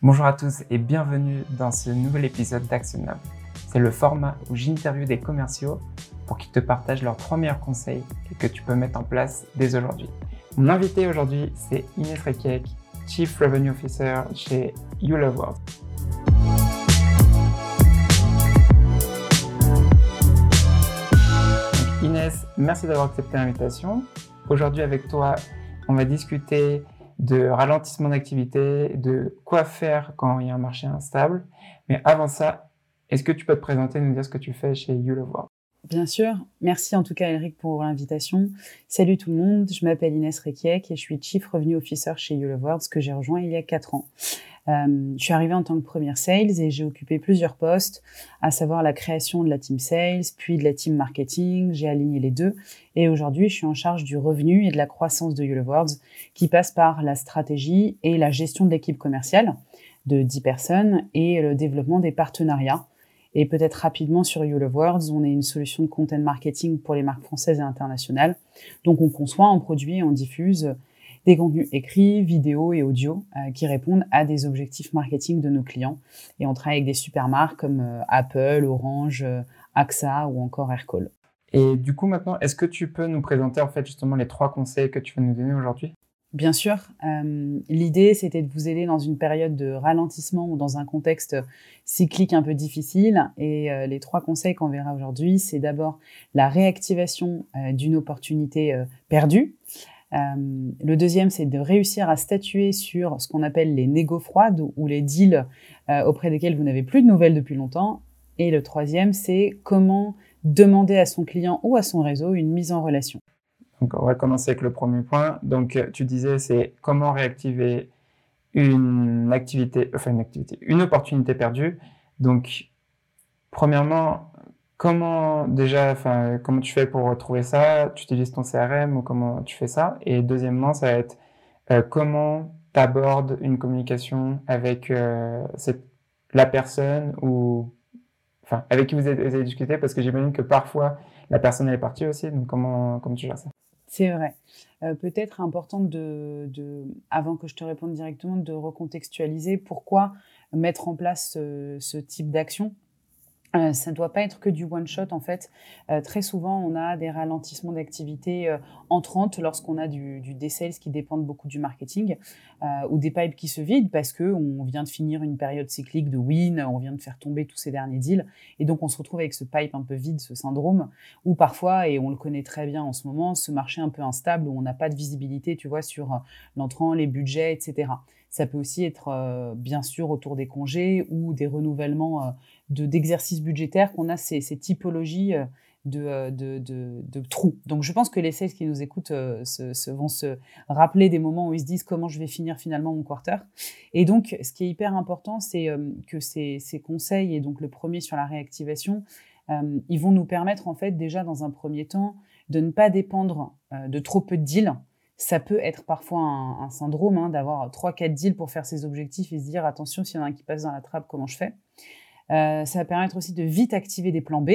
Bonjour à tous et bienvenue dans ce nouvel épisode d'Actionnable. C'est le format où j'interviewe des commerciaux pour qu'ils te partagent leurs trois meilleurs conseils que tu peux mettre en place dès aujourd'hui. Mon invité aujourd'hui, c'est Inès Rekiek, Chief Revenue Officer chez You Love World. Inès, merci d'avoir accepté l'invitation. Aujourd'hui avec toi, on va discuter de ralentissement d'activité, de quoi faire quand il y a un marché instable. Mais avant ça, est-ce que tu peux te présenter et nous dire ce que tu fais chez You Love World? Bien sûr. Merci en tout cas, Eric, pour l'invitation. Salut tout le monde. Je m'appelle Inès Rekiek et je suis Chief Revenue Officer chez You Love World, que j'ai rejoint il y a quatre ans. Euh, je suis arrivée en tant que première sales et j'ai occupé plusieurs postes, à savoir la création de la team sales, puis de la team marketing. J'ai aligné les deux et aujourd'hui, je suis en charge du revenu et de la croissance de You Love Words, qui passe par la stratégie et la gestion de l'équipe commerciale de 10 personnes et le développement des partenariats. Et peut-être rapidement sur You Love Words, on est une solution de content marketing pour les marques françaises et internationales. Donc on conçoit, on produit, on diffuse des contenus écrits, vidéos et audio euh, qui répondent à des objectifs marketing de nos clients. Et on travaille avec des super marques comme euh, Apple, Orange, euh, AXA ou encore Aircall. Et du coup, maintenant, est-ce que tu peux nous présenter en fait justement les trois conseils que tu vas nous donner aujourd'hui? Bien sûr. L'idée, c'était de vous aider dans une période de ralentissement ou dans un contexte cyclique un peu difficile. Et les trois conseils qu'on verra aujourd'hui, c'est d'abord la réactivation d'une opportunité perdue. Euh, le deuxième, c'est de réussir à statuer sur ce qu'on appelle les négos froides ou les deals euh, auprès desquels vous n'avez plus de nouvelles depuis longtemps. Et le troisième, c'est comment demander à son client ou à son réseau une mise en relation. Donc, on va commencer avec le premier point. Donc, tu disais, c'est comment réactiver une activité, enfin une activité, une opportunité perdue. Donc, premièrement, Comment déjà, enfin, comment tu fais pour retrouver ça? Tu utilises ton CRM ou comment tu fais ça? Et deuxièmement, ça va être euh, comment tu abordes une communication avec euh, cette, la personne ou enfin avec qui vous avez, discuté? Parce que j'imagine que parfois la personne elle est partie aussi. Donc comment comment tu gères ça? C'est vrai. Euh, peut-être important de, de, avant que je te réponde directement, de recontextualiser pourquoi mettre en place ce type d'action euh, ça ne doit pas être que du one shot en fait. Euh, très souvent, on a des ralentissements d'activité euh, entrantes lorsqu'on a du, du des sales qui dépendent beaucoup du marketing euh, ou des pipes qui se vident parce que on vient de finir une période cyclique de win, on vient de faire tomber tous ces derniers deals et donc on se retrouve avec ce pipe un peu vide, ce syndrome ou parfois et on le connaît très bien en ce moment, ce marché un peu instable où on n'a pas de visibilité, tu vois, sur l'entrant, les budgets, etc. Ça peut aussi être bien sûr autour des congés ou des renouvellements de d'exercices budgétaires qu'on a ces, ces typologies euh, euh, de, de, de, trous. Donc je pense que les sales qui nous écoutent euh, se, vont se rappeler des moments où ils se disent comment je vais finir finalement mon quarter. Et donc ce qui est hyper important, c'est que ces, ces, conseils, et donc le premier sur la réactivation, ils vont nous permettre en fait déjà dans un premier temps de ne pas dépendre de trop peu de deals. Ça peut être parfois un, syndrome hein, d'avoir 3-4 deals pour faire ses objectifs et se dire attention s'il y en a un qui passe dans la trappe, comment je fais? Euh, ça va permettre aussi de vite activer des plans B,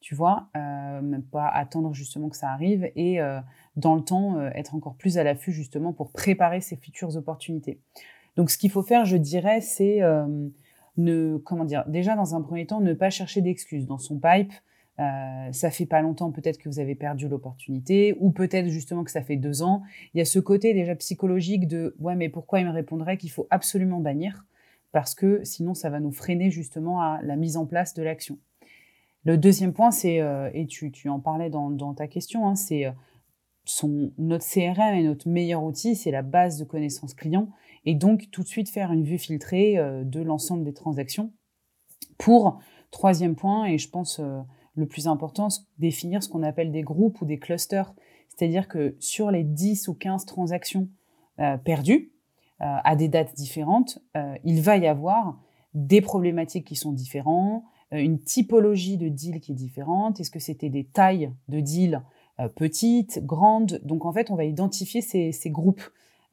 tu vois, euh, même pas attendre justement que ça arrive et euh, dans le temps être encore plus à l'affût justement pour préparer ces futures opportunités. Donc ce qu'il faut faire, je dirais, c'est ne comment dire, déjà dans un premier temps, ne pas chercher d'excuses dans son pipe. Euh, ça fait pas longtemps peut-être que vous avez perdu l'opportunité, ou peut-être justement que ça fait deux ans. Il y a ce côté déjà psychologique de ouais mais pourquoi il me répondrait qu'il faut absolument bannir? Parce que sinon ça va nous freiner justement à la mise en place de l'action. Le deuxième point, c'est, euh, et tu, en parlais dans, ta question, hein, c'est euh, notre CRM est notre meilleur outil, c'est la base de connaissances clients, et donc tout de suite faire une vue filtrée de l'ensemble des transactions. Pour, troisième point, et je pense le plus important, définir ce qu'on appelle des groupes ou des clusters, c'est-à-dire que sur les 10 ou 15 transactions perdues, euh, à des dates différentes, euh, il va y avoir des problématiques qui sont différentes, euh, une typologie de deal qui est différente. Est-ce que c'était des tailles de deal petites, grandes? Donc en fait, on va identifier ces groupes.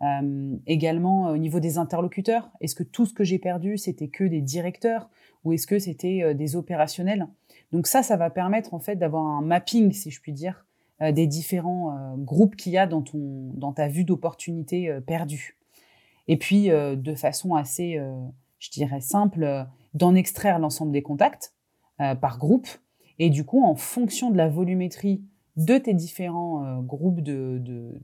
Euh, également au niveau des interlocuteurs, est-ce que tout ce que j'ai perdu c'était que des directeurs ou est-ce que c'était des opérationnels? Donc ça, ça va permettre en fait d'avoir un mapping, si je puis dire, des différents groupes qu'il y a dans ton dans ta vue d'opportunité perdue. Et puis, de façon assez, je dirais, simple, d'en extraire l'ensemble des contacts par groupe. Et du coup, en fonction de la volumétrie de tes différents groupes, de,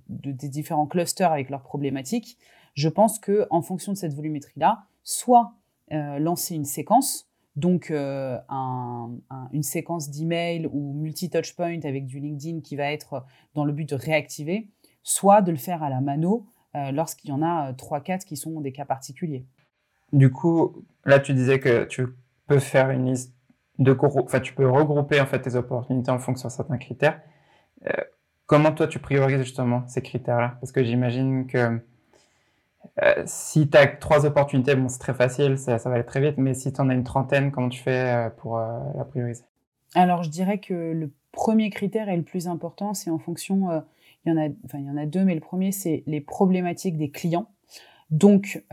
des différents clusters avec leurs problématiques, je pense que en fonction de cette volumétrie-là, soit lancer une séquence, donc, euh, une séquence d'email ou multi-touchpoint avec du LinkedIn qui va être dans le but de réactiver, soit de le faire à la mano euh, lorsqu'il y en a 3-4 euh, qui sont des cas particuliers. Du coup, là, tu disais que tu peux faire une liste de enfin, tu peux regrouper en fait tes opportunités en fonction de certains critères. Comment toi, tu priorises justement ces critères-là? Parce que j'imagine que euh, si tu as trois opportunités, bon, c'est très facile, ça, va aller très vite, mais si tu en as une trentaine, comment tu fais euh, pour euh, la prioriser? Alors, je dirais que le premier critère est le plus important, c'est en fonction, il, y en a, enfin, il y en a deux, mais le premier, c'est les problématiques des clients. Donc,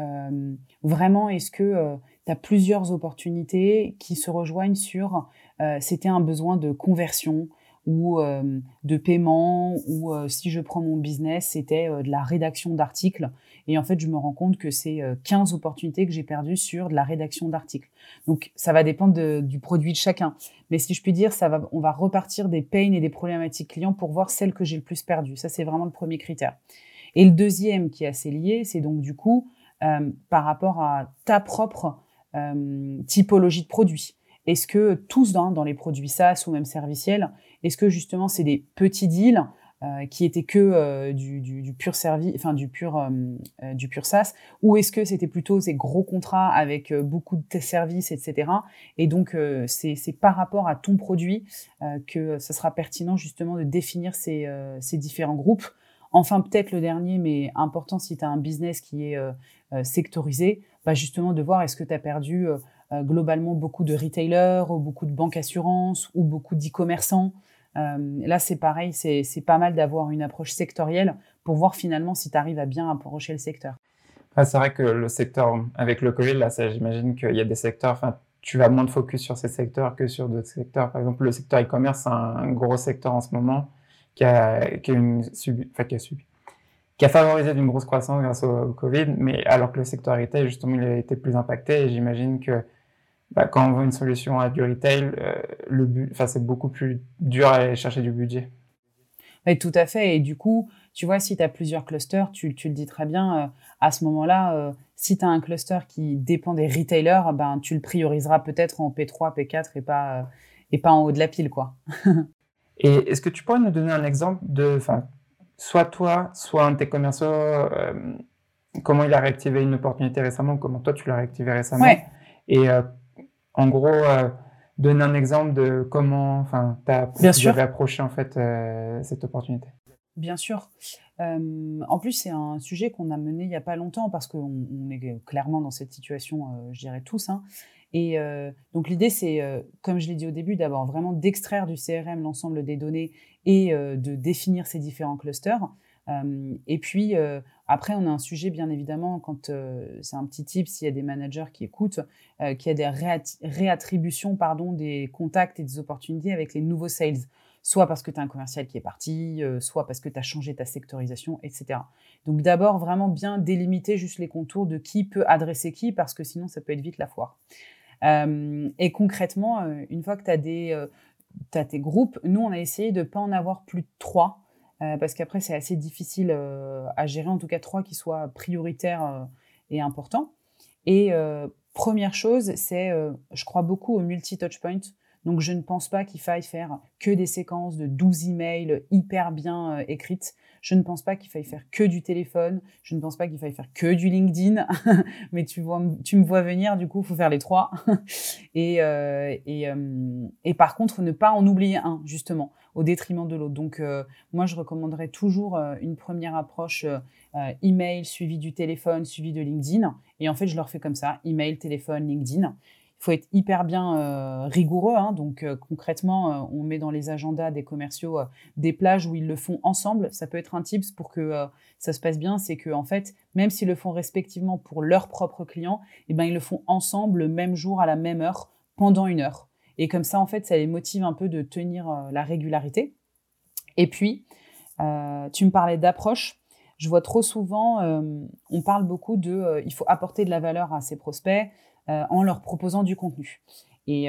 vraiment, est-ce que tu as plusieurs opportunités qui se rejoignent sur c'était un besoin de conversion, ou de paiement, ou si je prends mon business, c'était de la rédaction d'articles. Et en fait, je me rends compte que c'est 15 opportunités que j'ai perdues sur de la rédaction d'articles. Donc, ça va dépendre du produit de chacun. Mais si je puis dire, ça va, on va repartir des pains et des problématiques clients pour voir celles que j'ai le plus perdues. Ça, c'est vraiment le premier critère. Et le deuxième qui est assez lié, c'est donc du coup par rapport à ta propre typologie de produit. Est-ce que tous dans, les produits SaaS ou même serviciels, est-ce que justement c'est des petits deals euh, qui étaient que euh, du, du, pur service, enfin du pur euh, du pur SaaS, ou est-ce que c'était plutôt ces gros contrats avec beaucoup de services, etc. Et donc c'est par rapport à ton produit que ça sera pertinent justement de définir ces, ces différents groupes. Enfin peut-être le dernier, mais important si tu as un business qui est sectorisé, bah justement de voir est-ce que tu as perdu globalement beaucoup de retailers, ou beaucoup de banques assurances, ou beaucoup d'e-commerçants. Euh, là, c'est pareil, c'est pas mal d'avoir une approche sectorielle pour voir finalement si tu arrives à bien approcher le secteur. c'est vrai que le secteur, avec le Covid, là, j'imagine qu'il y a des secteurs, tu vas moins de focus sur ces secteurs que sur d'autres secteurs. Par exemple, le secteur e-commerce, c'est un gros secteur en ce moment qui a, qui a, une, subi, qui a favorisé d'une grosse croissance grâce au, Covid, mais alors que le secteur retail, justement, il a été plus impacté j'imagine que bah, quand on veut une solution à du retail, euh, le but, c'est beaucoup plus dur à aller chercher du budget. Oui, tout à fait. Et du coup, tu vois, si tu as plusieurs clusters, tu, tu, le dis très bien, euh, à ce moment-là, euh, si tu as un cluster qui dépend des retailers, ben, tu le prioriseras peut-être en P3, P4 et pas, et pas en haut de la pile. quoi. et est-ce que tu pourrais nous donner un exemple de, soit toi, soit un de tes commerciaux, comment il a réactivé une opportunité récemment, comment toi tu l'as réactivé récemment? Ouais. Et en gros, euh, donner un exemple de comment enfin, tu as approché en fait, euh, cette opportunité. Bien sûr. Euh, en plus, c'est un sujet qu'on a mené il n'y a pas longtemps parce qu'on est clairement dans cette situation, je dirais tous. Hein. Et donc l'idée, c'est, comme je l'ai dit au début, d'abord vraiment d'extraire du CRM l'ensemble des données et de définir ces différents clusters. et puis, après, on a un sujet, bien évidemment, quand euh, c'est un petit tip, s'il y a des managers qui écoutent, euh, qu'il y a des réattributions pardon, des contacts et des opportunités avec les nouveaux sales. Soit parce que tu as un commercial qui est parti, euh, soit parce que tu as changé ta sectorisation, etc. Donc d'abord, vraiment bien délimiter juste les contours de qui peut adresser qui, parce que sinon, ça peut être vite la foire. et concrètement, une fois que tu as, tes groupes, nous, on a essayé de ne pas en avoir plus de trois euh, parce qu'après, c'est assez difficile euh, à gérer, en tout cas trois qui soient prioritaires euh, et importants. Et première chose, c'est, je crois beaucoup au multi-touchpoint. Donc, je ne pense pas qu'il faille faire que des séquences de 12 emails hyper bien écrites. Je ne pense pas qu'il faille faire que du téléphone. Je ne pense pas qu'il faille faire que du LinkedIn. Mais tu, me vois venir, du coup, il faut faire les trois. et, par contre, ne pas en oublier un, justement au détriment de l'autre. Donc, euh, moi, je recommanderais toujours euh, une première approche euh, email suivi du téléphone, suivi de LinkedIn. Et en fait, je leur fais comme ça email, téléphone, LinkedIn. Il faut être hyper bien rigoureux. Hein. donc, concrètement, on met dans les agendas des commerciaux des plages où ils le font ensemble. Ça peut être un tips pour que ça se passe bien. C'est que, en fait, même s'ils le font respectivement pour leurs propres clients, eh ben, ils le font ensemble le même jour à la même heure pendant une heure. Et comme ça, en fait, ça les motive un peu de tenir euh, la régularité. Et puis, euh, tu me parlais d'approche. je vois trop souvent, on parle beaucoup de, il faut apporter de la valeur à ses prospects en leur proposant du contenu. Et,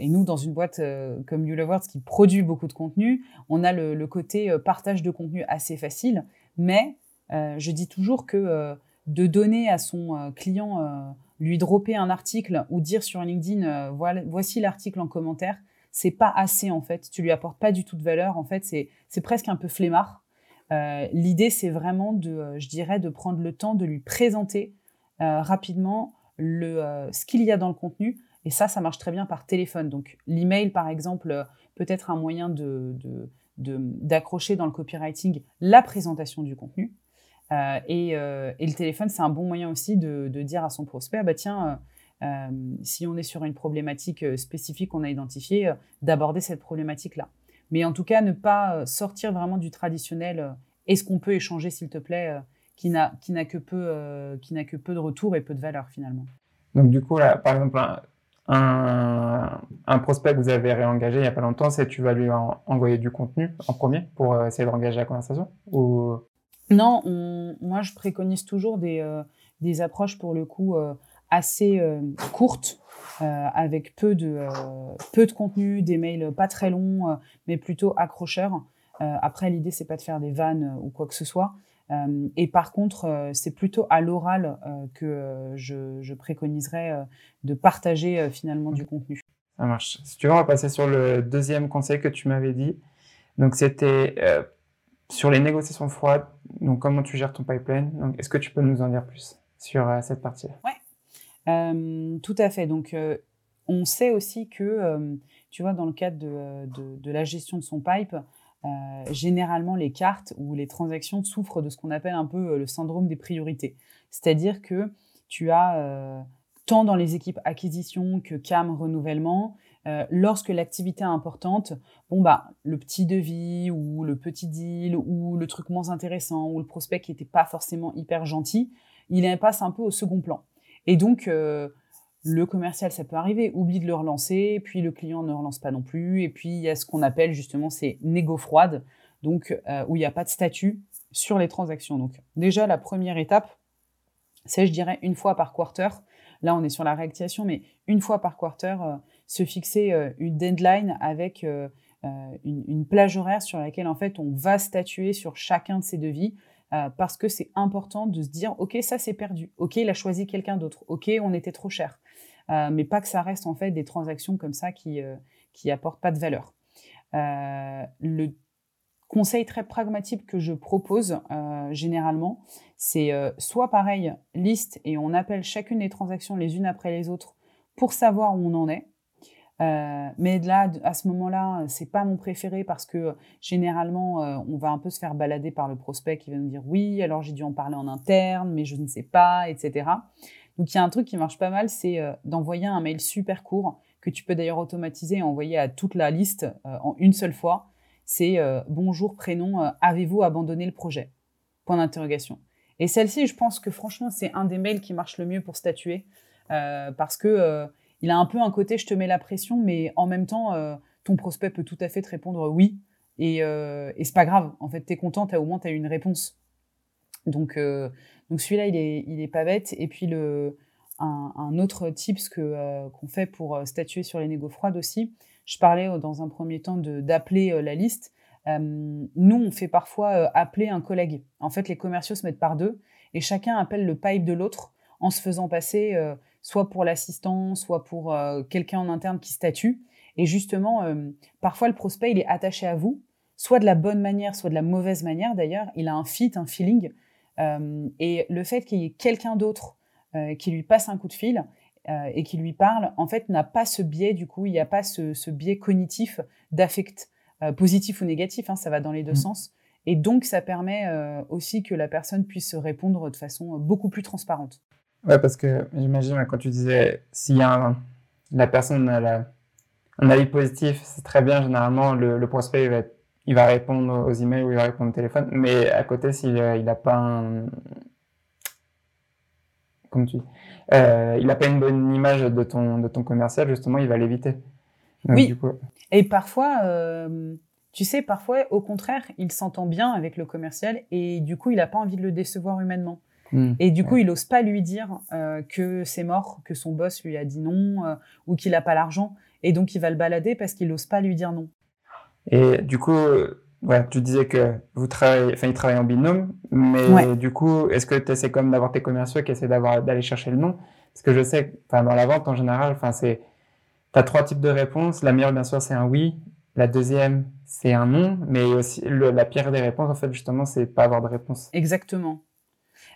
nous, dans une boîte comme YouLoveWords qui produit beaucoup de contenu, on a le côté partage de contenu assez facile, mais je dis toujours que de donner à son client lui dropper un article ou dire sur LinkedIn euh, voici l'article en commentaire, c'est pas assez en fait. Tu lui apportes pas du tout de valeur. En fait, c'est presque un peu flemmard. Euh, l'idée, c'est vraiment de, euh, je dirais, de prendre le temps de lui présenter rapidement le, ce qu'il y a dans le contenu. Et ça, ça marche très bien par téléphone. Donc, l'email, par exemple, peut être un moyen de, d'accrocher dans le copywriting la présentation du contenu. Euh, euh, et, le téléphone, c'est un bon moyen aussi de, dire à son prospect, bah tiens, euh, si on est sur une problématique spécifique qu'on a identifiée, d'aborder cette problématique-là. Mais en tout cas, ne pas sortir vraiment du traditionnel. Est-ce qu'on peut échanger, s'il te plaît, qui n'a que peu qui n'a que peu de retours et peu de valeur finalement. Donc du coup, par exemple, un, prospect que vous avez réengagé il n'y a pas longtemps, c'est tu vas lui envoyer du contenu en premier pour essayer de rengager la conversation ou non, moi je préconise toujours des, euh, des approches pour le coup euh, assez euh, courtes, avec peu de, peu de contenu, des mails pas très longs, mais plutôt accrocheurs. après, l'idée c'est pas de faire des vannes ou quoi que ce soit. et par contre, c'est plutôt à l'oral que je, je, préconiserais de partager finalement du contenu. Ça marche. Si tu veux, on va passer sur le deuxième conseil que tu m'avais dit. Donc c'était sur les négociations froides, donc comment tu gères ton pipeline Est-ce que tu peux nous en dire plus sur euh, cette partie Oui, euh, tout à fait. Donc, euh, on sait aussi que, tu vois, dans le cadre de, la gestion de son pipe, généralement, les cartes ou les transactions souffrent de ce qu'on appelle un peu le syndrome des priorités. C'est-à-dire que tu as tant dans les équipes acquisition que CAM renouvellement, euh, lorsque l'activité est importante, bon bah le petit devis ou le petit deal ou le truc moins intéressant ou le prospect qui n'était pas forcément hyper gentil, il passe un peu au second plan. Et donc euh, le commercial, ça peut arriver, oublie de le relancer, puis le client ne relance pas non plus, et puis il y a ce qu'on appelle justement ces négo froides, donc euh, où il n'y a pas de statut sur les transactions. Donc déjà la première étape, c'est je dirais une fois par quarter. Là on est sur la réactivation, mais une fois par quarter, se fixer euh, une deadline avec euh, euh, une, plage horaire sur laquelle en fait on va statuer sur chacun de ces devis parce que c'est important de se dire ok ça c'est perdu, ok il a choisi quelqu'un d'autre, ok on était trop cher, mais pas que ça reste en fait des transactions comme ça qui qui apportent pas de valeur. le conseil très pragmatique que je propose généralement, c'est soit pareil, liste et on appelle chacune des transactions les unes après les autres pour savoir où on en est. Euh, mais là, à ce moment-là, c'est pas mon préféré parce que généralement, euh, on va un peu se faire balader par le prospect qui va nous dire oui, alors j'ai dû en parler en interne, mais je ne sais pas, etc. Donc il y a un truc qui marche pas mal, c'est euh, d'envoyer un mail super court que tu peux d'ailleurs automatiser et envoyer à toute la liste en une seule fois. C'est bonjour prénom, avez-vous abandonné le projet? Point d'interrogation. Et celle-ci, je pense que franchement, c'est un des mails qui marche le mieux pour statuer parce que il a un peu un côté je te mets la pression, mais en même temps, euh, ton prospect peut tout à fait te répondre oui. Et, euh, et pas grave. En fait, tu es content, au moins tu as une réponse. Donc, euh, donc celui-là, il est, il est pas bête. Et puis, un, autre tips que, qu'on fait pour statuer sur les négos froides aussi, je parlais dans un premier temps d'appeler la liste. nous, on fait parfois appeler un collègue. En fait, les commerciaux se mettent par deux et chacun appelle le pipe de l'autre en se faisant passer soit pour l'assistant, soit pour euh, quelqu'un en interne qui statue. Et justement, euh, parfois le prospect, il est attaché à vous, soit de la bonne manière, soit de la mauvaise manière d'ailleurs. Il a un fit, un feeling. Euh, et le fait qu'il y ait quelqu'un d'autre qui lui passe un coup de fil et qui lui parle, en fait, n'a pas ce biais, du coup, il n'y a pas ce, biais cognitif d'affect, positif ou négatif, hein, ça va dans les deux mmh. sens. Et donc, ça permet aussi que la personne puisse répondre de façon beaucoup plus transparente. Ouais, parce que j'imagine quand tu disais s'il y a la personne a un avis positif, c'est très bien. Généralement, le, prospect il va, il va, répondre aux emails ou il va répondre au téléphone. Mais à côté, s'il n'a pas un, comme tu euh, il n'a pas une bonne image de ton, de ton commercial, justement, il va l'éviter. Oui. Et parfois, euh, Tu sais, parfois, au contraire, il s'entend bien avec le commercial et du coup, il n'a pas envie de le décevoir humainement. Hmm. Et du coup, il n'ose pas lui dire euh, que c'est mort, que son boss lui a dit non euh, ou qu'il n'a pas l'argent. Et donc, il va le balader parce qu'il n'ose pas lui dire non. Et du coup, ouais, tu disais que vous travaillez, enfin, ils travaillent en binôme, mais du coup, est-ce que tu essaies comme d'avoir tes commerciaux qui essaient d'aller chercher le nom? Parce que je sais, enfin, dans la vente en général, enfin, c'est, as trois types de réponses. La meilleure, bien sûr, c'est un oui. La deuxième, c'est un non. Mais aussi, la pire des réponses, en fait, justement, c'est pas avoir de réponse. Exactement.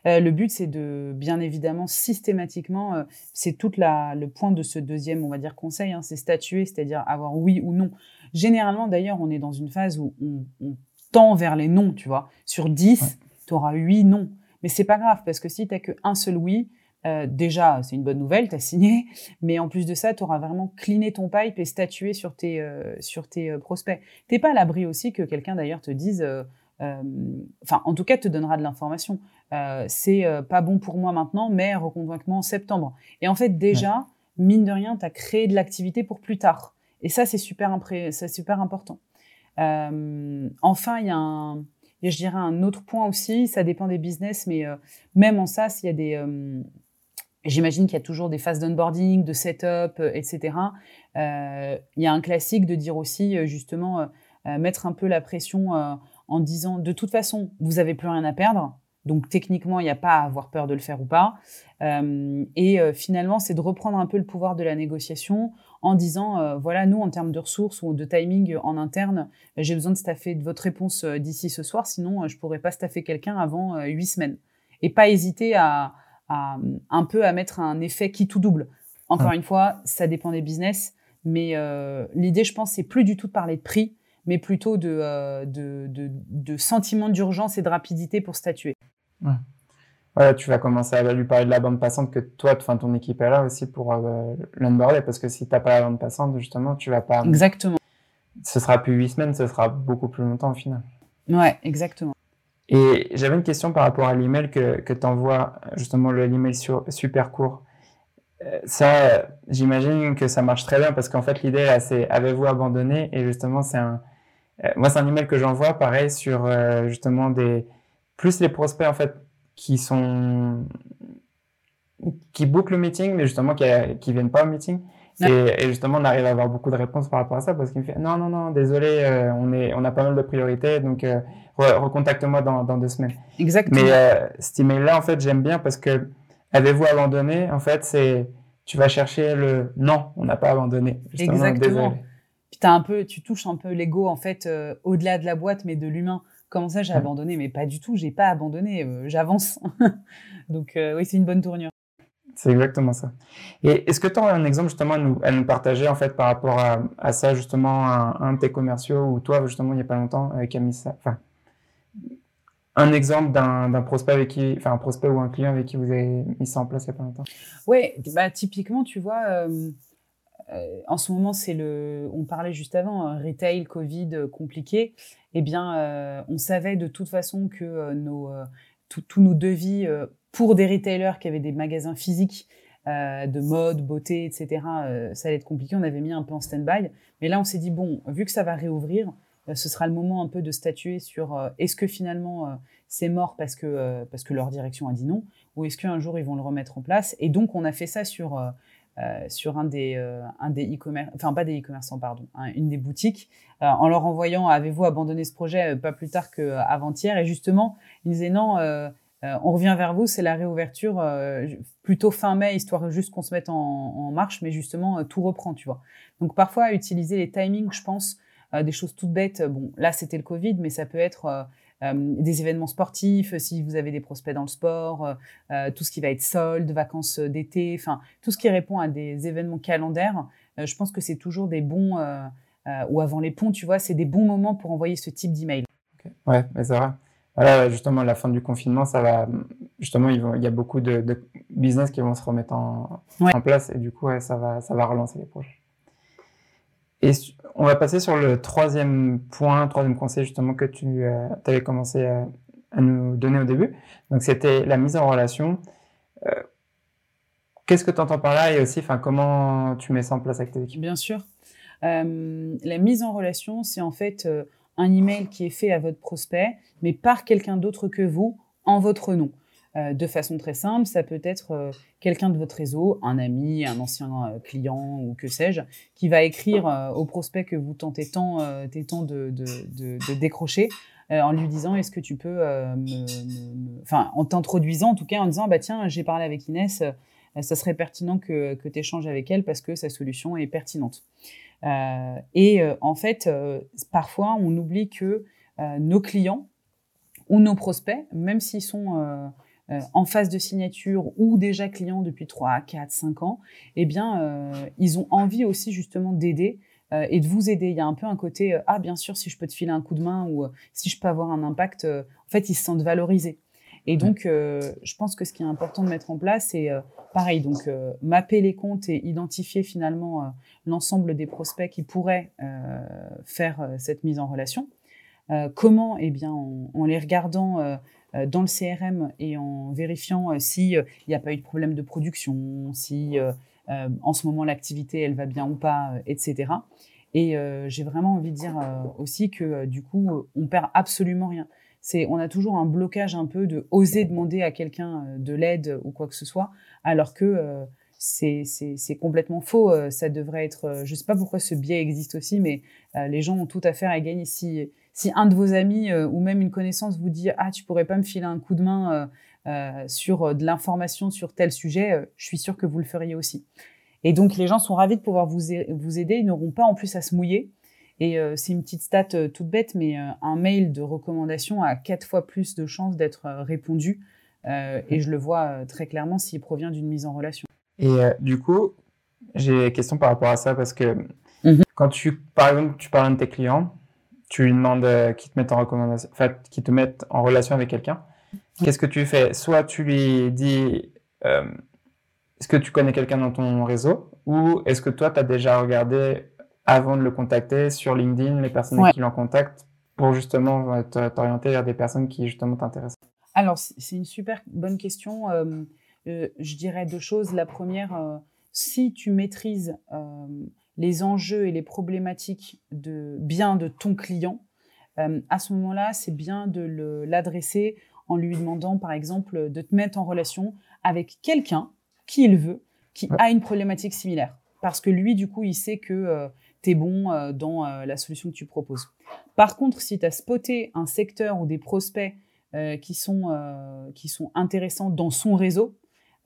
Euh, le but, c'est de, bien évidemment, systématiquement, euh, c'est tout le point de ce deuxième, on va dire, conseil, hein, c'est statuer, c'est-à-dire avoir oui ou non. Généralement, d'ailleurs, on est dans une phase où on, tend vers les non, tu vois. Sur 10, tu auras 8 non. Mais c'est pas grave, parce que si tu qu'un seul oui, euh, déjà, c'est une bonne nouvelle, tu as signé, mais en plus de ça, tu auras vraiment cliné ton pipe et statué sur tes, sur tes prospects. T'es pas à l'abri aussi que quelqu'un d'ailleurs te dise, enfin, en tout cas, te donnera de l'information. Euh, c'est euh, pas bon pour moi maintenant, mais reconvainc-moi en septembre. Et en fait, déjà, mine de rien, tu as créé de l'activité pour plus tard. Et ça, c'est super, super important. Euh, enfin, il y a un, je dirais un autre point aussi, ça dépend des business, mais même en ça, s'il y a des, j'imagine qu'il y a toujours des phases d'onboarding, de setup, etc. Il y a un classique de dire aussi, justement, mettre un peu la pression en disant, de toute façon, vous avez plus rien à perdre, donc techniquement, il n'y a pas à avoir peur de le faire ou pas. Euh, et euh, finalement, c'est de reprendre un peu le pouvoir de la négociation en disant, euh, voilà, nous, en termes de ressources ou de timing en interne, j'ai besoin de staffer de votre réponse d'ici ce soir, sinon je pourrais pas staffer quelqu'un avant huit semaines. Et pas hésiter à, un peu à mettre un effet qui tout double. Encore une fois, ça dépend des business, mais l'idée, je pense, c'est plus du tout de parler de prix, mais plutôt de, de, de sentiment d'urgence et de rapidité pour statuer. Ouais. tu vas commencer à lui parler de la bande passante que toi, enfin, ton équipe est là aussi pour euh, l'onboarder parce que si t'as pas la bande passante, justement, tu vas pas. Exactement. Ce sera plus huit semaines, ce sera beaucoup plus longtemps au final. Ouais, exactement. Et j'avais une question par rapport à l'email que, que tu envoies, justement, l'email super court. Euh, ça, j'imagine que ça marche très bien parce qu'en fait, l'idée, là, c'est avez-vous abandonné? Et justement, c'est un. Euh, moi, c'est un email que j'envoie, pareil, sur euh, justement des plus les prospects en fait qui sont qui bookent le meeting, mais justement qui, qui viennent pas au meeting. Et, justement, on arrive à avoir beaucoup de réponses par rapport à ça parce qu'il me fait non, non, non, désolé, euh, on est, on a pas mal de priorités, donc euh, recontacte-moi dans, dans, deux semaines. Exactement. Mais euh, cet email-là, en fait, j'aime bien parce que avez-vous abandonné? En fait, c'est tu vas chercher le non, on n'a pas abandonné. Exactement. Puis as un peu, tu touches un peu l'ego en fait au-delà de la boîte, mais de l'humain. Comment ça, j'ai abandonné? Mais pas du tout, j'ai pas abandonné, euh, j'avance. Donc euh, oui, c'est une bonne tournure. C'est exactement ça. Et est-ce que tu as un exemple justement à nous, à nous, partager en fait par rapport à, ça justement, un, de tes commerciaux ou toi justement il n'y a pas longtemps avec mis ça, enfin, un exemple d'un prospect avec qui, enfin un prospect ou un client avec qui vous avez mis ça en place il n'y a pas longtemps? Oui, bah typiquement tu vois, euh, en ce moment, c'est le, on parlait juste avant, euh, retail, Covid, euh, compliqué. Eh bien, on savait de toute façon que nos, tous nos devis pour des retailers qui avaient des magasins physiques de mode, beauté, etc., ça allait être compliqué. On avait mis un peu en stand-by. Mais là, on s'est dit, bon, vu que ça va réouvrir, ce sera le moment un peu de statuer sur est-ce que finalement c'est mort parce que, parce que leur direction a dit non, ou est-ce qu'un jour ils vont le remettre en place. Et donc, on a fait ça sur euh, sur un des euh, des e-commerce, enfin pas des e-commerçants pardon, hein, une des boutiques, euh, en leur envoyant avez-vous abandonné ce projet pas plus tard qu'avant-hier? Et justement ils disaient non. on revient vers vous, c'est la réouverture plutôt fin mai, histoire juste qu'on se mette en, en marche, mais justement tout reprend, tu vois. Donc parfois utiliser les timings, je pense, des choses toutes bêtes. Bon, là c'était le Covid, mais ça peut être des événements sportifs, si vous avez des prospects dans le sport, euh, euh, tout ce qui va être solde, vacances d'été, enfin tout ce qui répond à des événements calendaires, je pense que c'est toujours des bons, ou avant les ponts, tu vois, c'est des bons moments pour envoyer ce type d'email. Ouais, mais c'est vrai. Voilà, justement, la fin du confinement, ça va. Justement, il, il y a beaucoup de, business qui vont se remettre en, en place et du coup, ça, va, ça va relancer les projets. Et on va passer sur le troisième point, troisième conseil justement que tu euh, avais commencé à, nous donner au début. Donc c'était la mise en relation. Euh, qu'est-ce que tu entends par là? Et aussi comment tu mets ça en place avec tes équipes? Bien sûr. Euh, la mise en relation, c'est en fait un email qui est fait à votre prospect, mais par quelqu'un d'autre que vous, en votre nom. Euh, de façon très simple, ça peut être euh, quelqu'un de votre réseau, un ami, un ancien euh, client ou que sais-je, qui va écrire au prospect que vous tentez tant, de, décrocher en lui disant est-ce que tu peux me, enfin en t'introduisant en tout cas en disant bah tiens j'ai parlé avec Inès ça serait pertinent que, que tu échanges avec elle parce que sa solution est pertinente. Et en fait parfois on oublie que nos clients ou nos prospects même s'ils sont euh, en phase de signature ou déjà clients depuis 3, 4, 5 ans, eh bien, euh, ils ont envie aussi justement d'aider euh, et de vous aider. Il y a un peu un côté ah bien sûr si je peux te filer un coup de main ou si je peux avoir un impact. en fait, ils se sentent valorisés. Et donc, je pense que ce qui est important de mettre en place, c'est pareil. Donc, mapper les comptes et identifier finalement l'ensemble des prospects qui pourraient faire cette mise en relation. comment Eh bien, en les regardant dans le CRM et en vérifiant euh, s'il euh, n'y a pas eu de problème de production, si en ce moment l'activité elle va bien ou pas, etc. Et j'ai vraiment envie de dire aussi que du coup, on perd absolument rien. C'est, on a toujours un blocage un peu de oser demander à quelqu'un de l'aide ou quoi que ce soit, alors que c'est, complètement faux. Ça devrait être, je sais pas pourquoi ce biais existe aussi, mais les gens ont tout à faire à gagner si si un de vos amis euh, ou même une connaissance vous dit ah tu pourrais pas me filer un coup de main euh, euh, sur de l'information sur tel sujet, je suis sûre que vous le feriez aussi. Et donc les gens sont ravis de pouvoir vous, vous aider, ils n'auront pas en plus à se mouiller. Et c'est une petite stat toute bête, mais un mail de recommandation a quatre fois plus de chances d'être répondu. et je le vois très clairement s'il provient d'une mise en relation. Et du coup, j'ai une question par rapport à ça parce que mmh quand tu, par exemple, tu parles de tes clients, tu lui demandes euh, qu'ils te mettent en recommandation, enfin, qu'ils te mettent en relation avec quelqu'un. Qu'est-ce que tu fais? Soit tu lui dis, euh, est-ce que tu connais quelqu'un dans ton réseau? Ou est-ce que toi, tu as déjà regardé avant de le contacter sur LinkedIn les personnes qui l'ont contactent pour justement euh, t'orienter vers des personnes qui justement t'intéressent? Alors, c'est une super bonne question. Je dirais deux choses. La première, si tu maîtrises les enjeux et les problématiques de bien de ton client, euh, à ce moment-là, c'est bien de l'adresser en lui demandant, par exemple, de te mettre en relation avec quelqu'un qui il veut, qui a une problématique similaire. Parce que lui, du coup, il sait que euh, tu es bon euh, dans la solution que tu proposes. Par contre, si tu as spoté un secteur ou des prospects qui, sont, qui sont intéressants dans son réseau,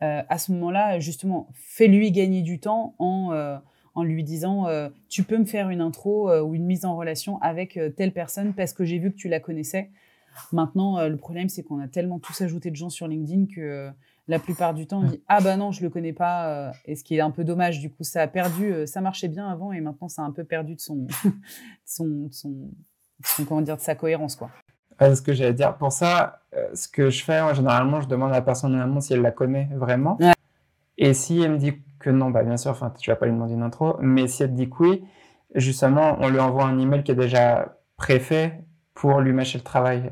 à ce moment-là, justement, fais-lui gagner du temps en en lui disant euh, tu peux me faire une intro euh, ou une mise en relation avec euh, telle personne parce que j'ai vu que tu la connaissais. Maintenant, le problème c'est qu'on a tellement tous ajouté de gens sur LinkedIn que la plupart du temps on dit ah bah non je le connais pas et ce qui est un peu dommage du coup ça a perdu ça marchait bien avant et maintenant ça a un peu perdu de son son, son, comment dire de sa cohérence quoi. Ce que j'allais dire pour ça, ce que je fais, généralement, je demande à la personne si elle la connaît vraiment. Et si elle me dit que non, bah bien sûr, enfin, tu vas pas lui demander une intro, mais si elle te dit que oui, justement, on lui envoie un email qui est déjà préfet pour lui mâcher le travail.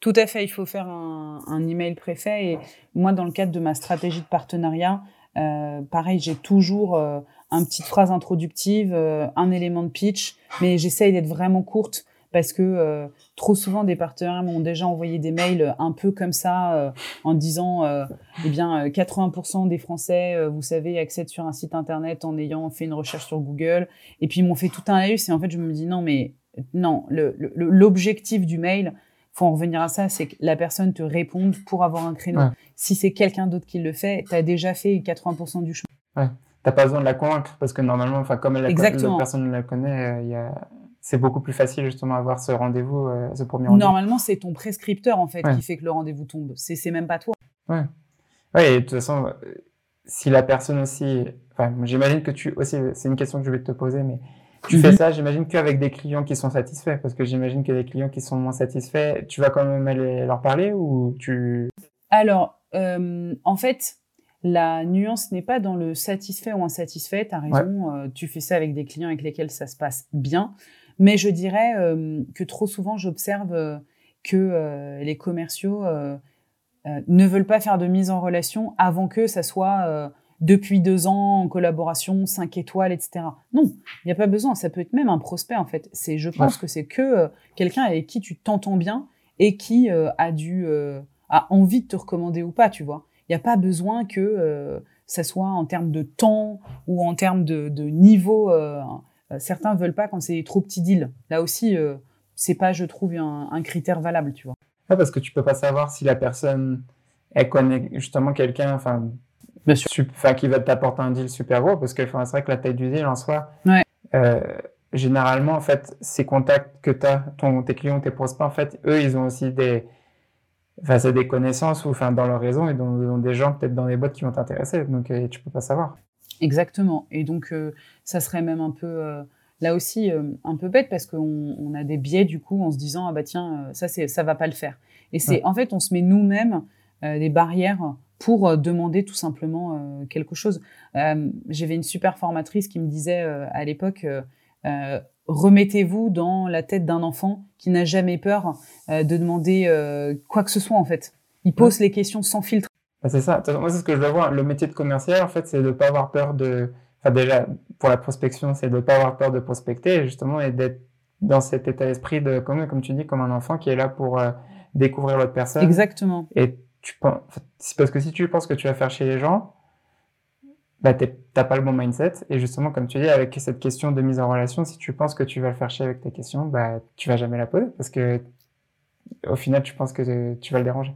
Tout à fait, il faut faire un, un email préfet. Et moi, dans le cadre de ma stratégie de partenariat, euh, pareil, j'ai toujours euh, une petite phrase introductive, euh, un élément de pitch, mais j'essaye d'être vraiment courte parce que euh, trop souvent des partenaires m'ont déjà envoyé des mails un peu comme ça euh, en disant euh, eh bien 80% des Français vous savez accèdent sur un site internet en ayant fait une recherche sur Google et puis ils m'ont fait tout un laïus et en fait je me dis non mais non l'objectif du mail faut en revenir à ça, c'est que la personne te réponde pour avoir un créneau. Si c'est quelqu'un d'autre qui le fait, tu as déjà fait 80% du chemin. Ouais. T'as pas besoin de la convaincre parce que normalement, enfin comme la, personne la connaît, il y a c'est beaucoup plus facile justement avoir ce rendez-vous, euh, ce premier rendez-vous. Normalement, c'est ton prescripteur en fait qui fait que le rendez-vous tombe. C'est, même pas toi. Ouais. Ouais. Et de toute façon, euh, si la personne aussi, enfin, j'imagine que tu aussi, c'est une question que je vais te poser, mais tu fais mhm. ça, j'imagine qu'avec des clients qui sont satisfaits, parce que j'imagine que les clients qui sont moins satisfaits, tu vas quand même aller leur parler ou tu. Alors, euh, en fait, la nuance n'est pas dans le satisfait ou insatisfait. Tu as raison, tu fais ça avec des clients avec lesquels ça se passe bien. Mais je dirais euh, que trop souvent, j'observe euh, que euh, les commerciaux ne veulent pas faire de mise en relation avant que ça soit depuis deux ans en collaboration, cinq étoiles, etc. Non, il n'y a pas besoin. Ça peut être même un prospect en fait. C'est, je pense que c'est que quelqu'un avec qui tu t'entends bien et qui a dû a envie de te recommander ou pas, tu vois. Il n'y a pas besoin que ça soit en termes de temps ou en termes de, de niveau. Certains veulent pas quand c'est trop petit deal. Là aussi, c'est pas, je trouve, un, un, critère valable, tu vois. parce que tu peux pas savoir si la personne elle connaît justement quelqu'un, enfin, qui va t'apporter un deal super gros, parce que c'est vrai que la taille du deal en soi, euh, généralement, en fait, ces contacts que tu as, ton, tes clients, tes prospects, en fait, eux, ils ont aussi des, enfin, c'est des connaissances ou, enfin, dans leur réseau, ils ont, des gens peut-être dans les boîtes qui vont t'intéresser, donc euh, tu peux pas savoir. Exactement. Et donc, euh, ça serait même un peu, là aussi, un peu bête parce qu'on on a des biais, du coup, en se disant, ah bah tiens, ça, c'est, ça va pas le faire. Et c'est, en fait, on se met nous-mêmes euh, des barrières pour euh, demander tout simplement euh, quelque chose. J'avais une super formatrice qui me disait à l'époque, remettez-vous dans la tête d'un enfant qui n'a jamais peur de demander quoi que ce soit en fait. Il pose les questions sans filtre. Bah, c'est ça. Moi, c'est ce que je veux voir. Le métier de commercial, en fait, c'est de ne pas avoir peur de. Enfin, déjà, pour la prospection, c'est de ne pas avoir peur de prospecter, justement, et d'être dans cet état d'esprit de, comme, comme tu dis, comme un enfant qui est là pour découvrir l'autre personne. Exactement. Et tu c'est parce que si tu penses que tu vas faire chez les gens, bah, t'as pas le bon mindset. Et justement, comme tu dis, avec cette question de mise en relation, si tu penses que tu vas le faire chier avec tes questions, bah, tu vas jamais la poser parce que au final, tu penses que tu vas le déranger.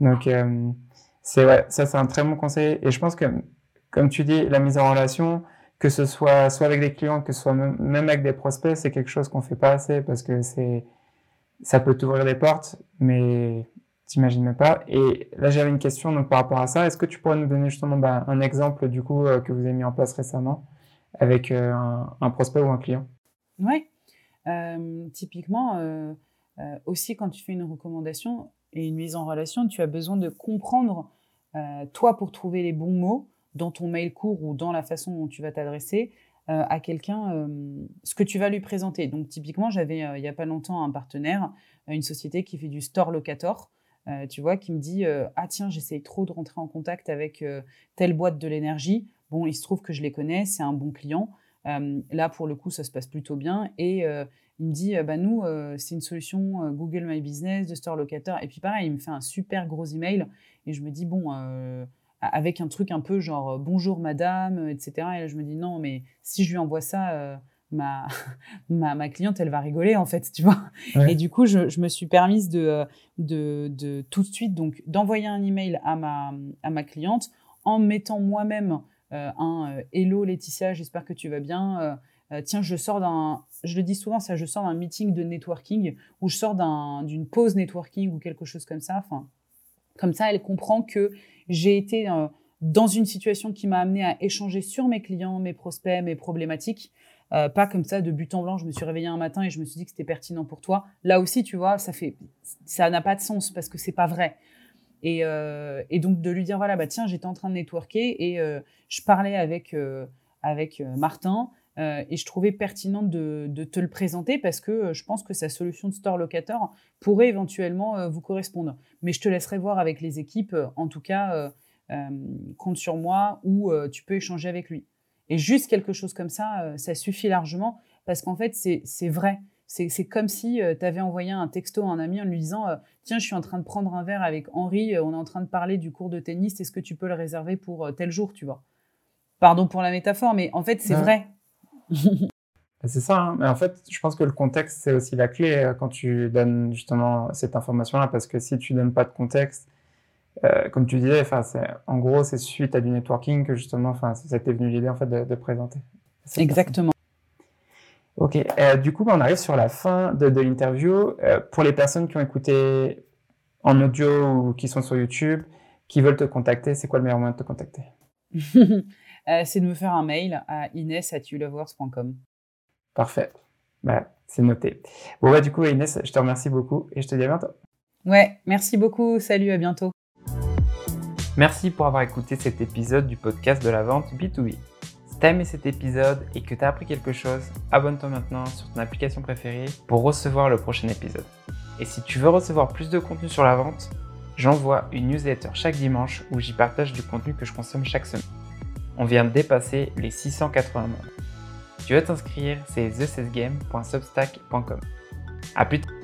Donc, euh, c'est ouais, ça, c'est un très bon conseil. Et je pense que, comme tu dis, la mise en relation, que ce soit soit avec des clients, que ce soit même avec des prospects, c'est quelque chose qu'on fait pas assez parce que c'est, ça peut t'ouvrir des portes, mais T'imagines même pas. Et là, j'avais une question donc, par rapport à ça. Est-ce que tu pourrais nous donner justement bah, un exemple du coup euh, que vous avez mis en place récemment avec euh, un, prospect ou un client? Oui. Euh, typiquement, aussi quand tu fais une recommandation et une mise en relation, tu as besoin de comprendre, toi, pour trouver les bons mots dans ton mail court ou dans la façon dont tu vas t'adresser à quelqu'un, ce que tu vas lui présenter. Donc, typiquement, j'avais il n'y a pas longtemps un partenaire, une société qui fait du store locator. Euh, tu vois, qui me dit euh, Ah, tiens, j'essaye trop de rentrer en contact avec euh, telle boîte de l'énergie. Bon, il se trouve que je les connais, c'est un bon client. là, pour le coup, ça se passe plutôt bien. Et il me dit Bah, nous, c'est une solution Google My Business, de Store Locator. Et puis, pareil, il me fait un super gros email. Et je me dis Bon, avec un truc un peu genre Bonjour madame, etc. Et là, je me dis Non, mais si je lui envoie ça ma, ma, ma, cliente, elle va rigoler, en fait, tu vois. Et du coup, je, je, me suis permise de, de, de tout de suite, donc, d'envoyer un email à ma, à ma cliente en mettant moi-même euh, un euh, Hello Laetitia, j'espère que tu vas bien. Euh, tiens, je sors d'un, je le dis souvent, ça, je sors d'un meeting de networking ou je sors d'une pause networking ou quelque chose comme ça. Enfin, comme ça, elle comprend que j'ai été dans une situation qui m'a amené à échanger sur mes clients, mes prospects, mes problématiques. Euh, pas comme ça de but en blanc. Je me suis réveillée un matin et je me suis dit que c'était pertinent pour toi. Là aussi, tu vois, ça fait, ça n'a pas de sens parce que c'est pas vrai. Et, euh, et, donc de lui dire voilà bah tiens j'étais en train de networker et euh, je parlais avec avec Martin et je trouvais pertinent de, de, te le présenter parce que je pense que sa solution de store locator pourrait éventuellement vous correspondre. Mais je te laisserai voir avec les équipes. En tout cas, compte sur moi ou tu peux échanger avec lui. Et juste quelque chose comme ça, euh, ça suffit largement parce qu'en fait, c'est vrai. C'est comme si euh, tu avais envoyé un texto à un ami en lui disant euh, Tiens, je suis en train de prendre un verre avec Henri, on est en train de parler du cours de tennis, est-ce que tu peux le réserver pour tel jour, tu vois? Pardon pour la métaphore, mais en fait, c'est vrai. C'est ça, hein. mais en fait, je pense que le contexte, c'est aussi la clé quand tu donnes justement cette information-là, parce que si tu donnes pas de contexte, euh, comme tu disais, en gros, c'est suite à du networking que justement, ça t'est venu l'idée en fait de, présenter. Exactement. Ok. Euh, du coup, bah, on arrive sur la fin de, l'interview. Euh, pour les personnes qui ont écouté en audio ou qui sont sur YouTube, qui veulent te contacter, c'est quoi le meilleur moyen de te contacter? C'est de me faire un mail à ines@youlovers.com. Parfait. Bah, c'est noté. Bon, bah, du coup, Inès, je te remercie beaucoup et je te dis à bientôt. Ouais, merci beaucoup. Salut, à bientôt. Merci pour avoir écouté cet épisode du podcast de la vente B2B. Si t'as aimé cet épisode et que t'as appris quelque chose, abonne-toi maintenant sur ton application préférée pour recevoir le prochain épisode. Et si tu veux recevoir plus de contenu sur la vente, j'envoie une newsletter chaque dimanche où j'y partage du contenu que je consomme chaque semaine. On vient de dépasser les 680 membres. Tu veux t'inscrire, c'est thecessgame.substack.com. À plus tard